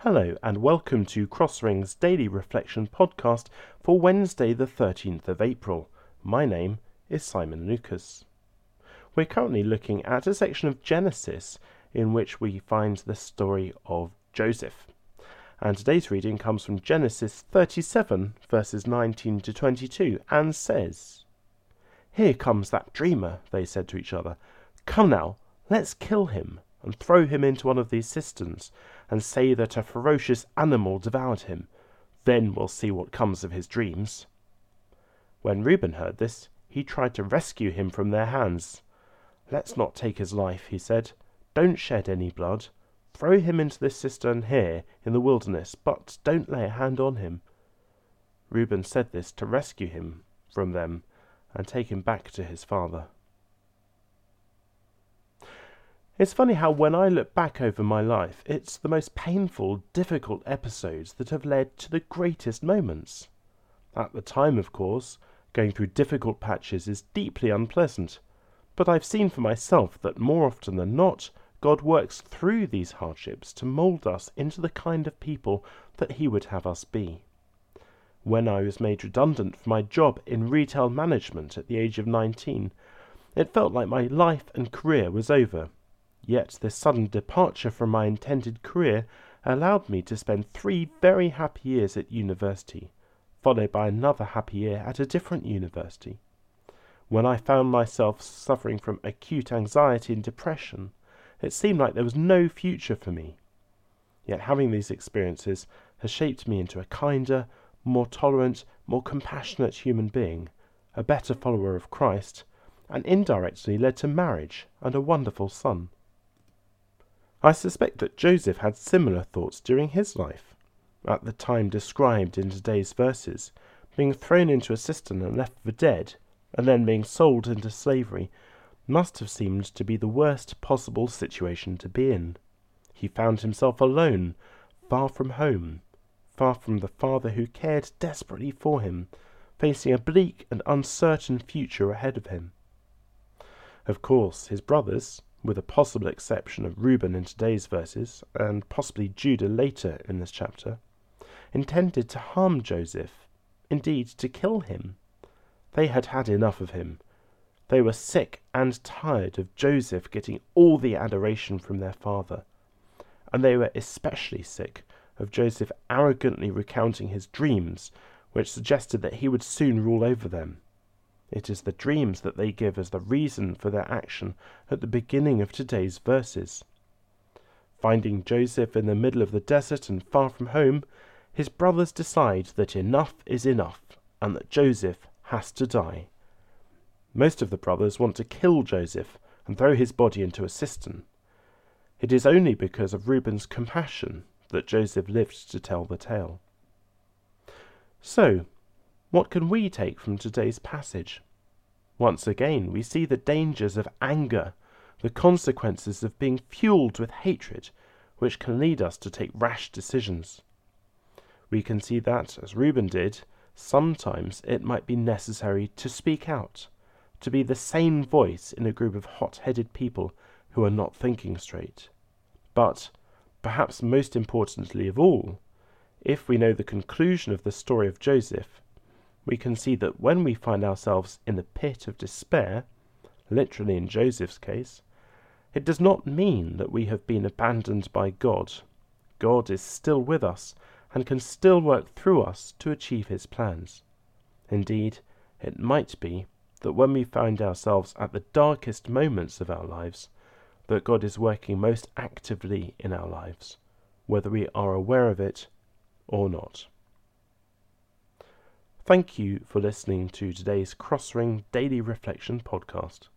Hello, and welcome to Crossring's Daily Reflection podcast for Wednesday, the 13th of April. My name is Simon Lucas. We're currently looking at a section of Genesis in which we find the story of Joseph. And today's reading comes from Genesis 37, verses 19 to 22, and says, Here comes that dreamer, they said to each other. Come now, let's kill him and throw him into one of these cisterns, and say that a ferocious animal devoured him. Then we'll see what comes of his dreams. When Reuben heard this, he tried to rescue him from their hands. Let's not take his life, he said. Don't shed any blood. Throw him into this cistern here in the wilderness, but don't lay a hand on him. Reuben said this to rescue him from them and take him back to his father. It's funny how when I look back over my life, it's the most painful, difficult episodes that have led to the greatest moments. At the time, of course, going through difficult patches is deeply unpleasant, but I've seen for myself that more often than not, God works through these hardships to mould us into the kind of people that He would have us be. When I was made redundant from my job in retail management at the age of 19, it felt like my life and career was over Yet this sudden departure from my intended career allowed me to spend three very happy years at university, followed by another happy year at a different university. When I found myself suffering from acute anxiety and depression, it seemed like there was no future for me. Yet having these experiences has shaped me into a kinder, more tolerant, more compassionate human being, a better follower of Christ, and indirectly led to marriage and a wonderful son. I suspect that Joseph had similar thoughts during his life, at the time described in today's verses, being thrown into a cistern and left for dead, and then being sold into slavery, must have seemed to be the worst possible situation to be in. He found himself alone, far from home, far from the father who cared desperately for him, facing a bleak and uncertain future ahead of him. Of course, his brothers, with a possible exception of Reuben in today's verses, and possibly Judah later in this chapter, intended to harm Joseph, indeed to kill him. They had had enough of him. They were sick and tired of Joseph getting all the adoration from their father, and they were especially sick of Joseph arrogantly recounting his dreams, which suggested that he would soon rule over them. It is the dreams that they give as the reason for their action at the beginning of today's verses. Finding Joseph in the middle of the desert and far from home, his brothers decide that enough is enough and that Joseph has to die. Most of the brothers want to kill Joseph and throw his body into a cistern. It is only because of Reuben's compassion that Joseph lived to tell the tale. So, what can we take from today's passage? Once again, we see the dangers of anger, the consequences of being fueled with hatred, which can lead us to take rash decisions. We can see that, as Reuben did, sometimes it might be necessary to speak out, to be the sane voice in a group of hot headed people who are not thinking straight. But, perhaps most importantly of all, if we know the conclusion of the story of Joseph, we can see that when we find ourselves in the pit of despair, literally in Joseph's case, it does not mean that we have been abandoned by God. God is still with us and can still work through us to achieve his plans. Indeed, it might be that when we find ourselves at the darkest moments of our lives, that God is working most actively in our lives, whether we are aware of it or not. Thank you for listening to today's Crossring Daily Reflection podcast.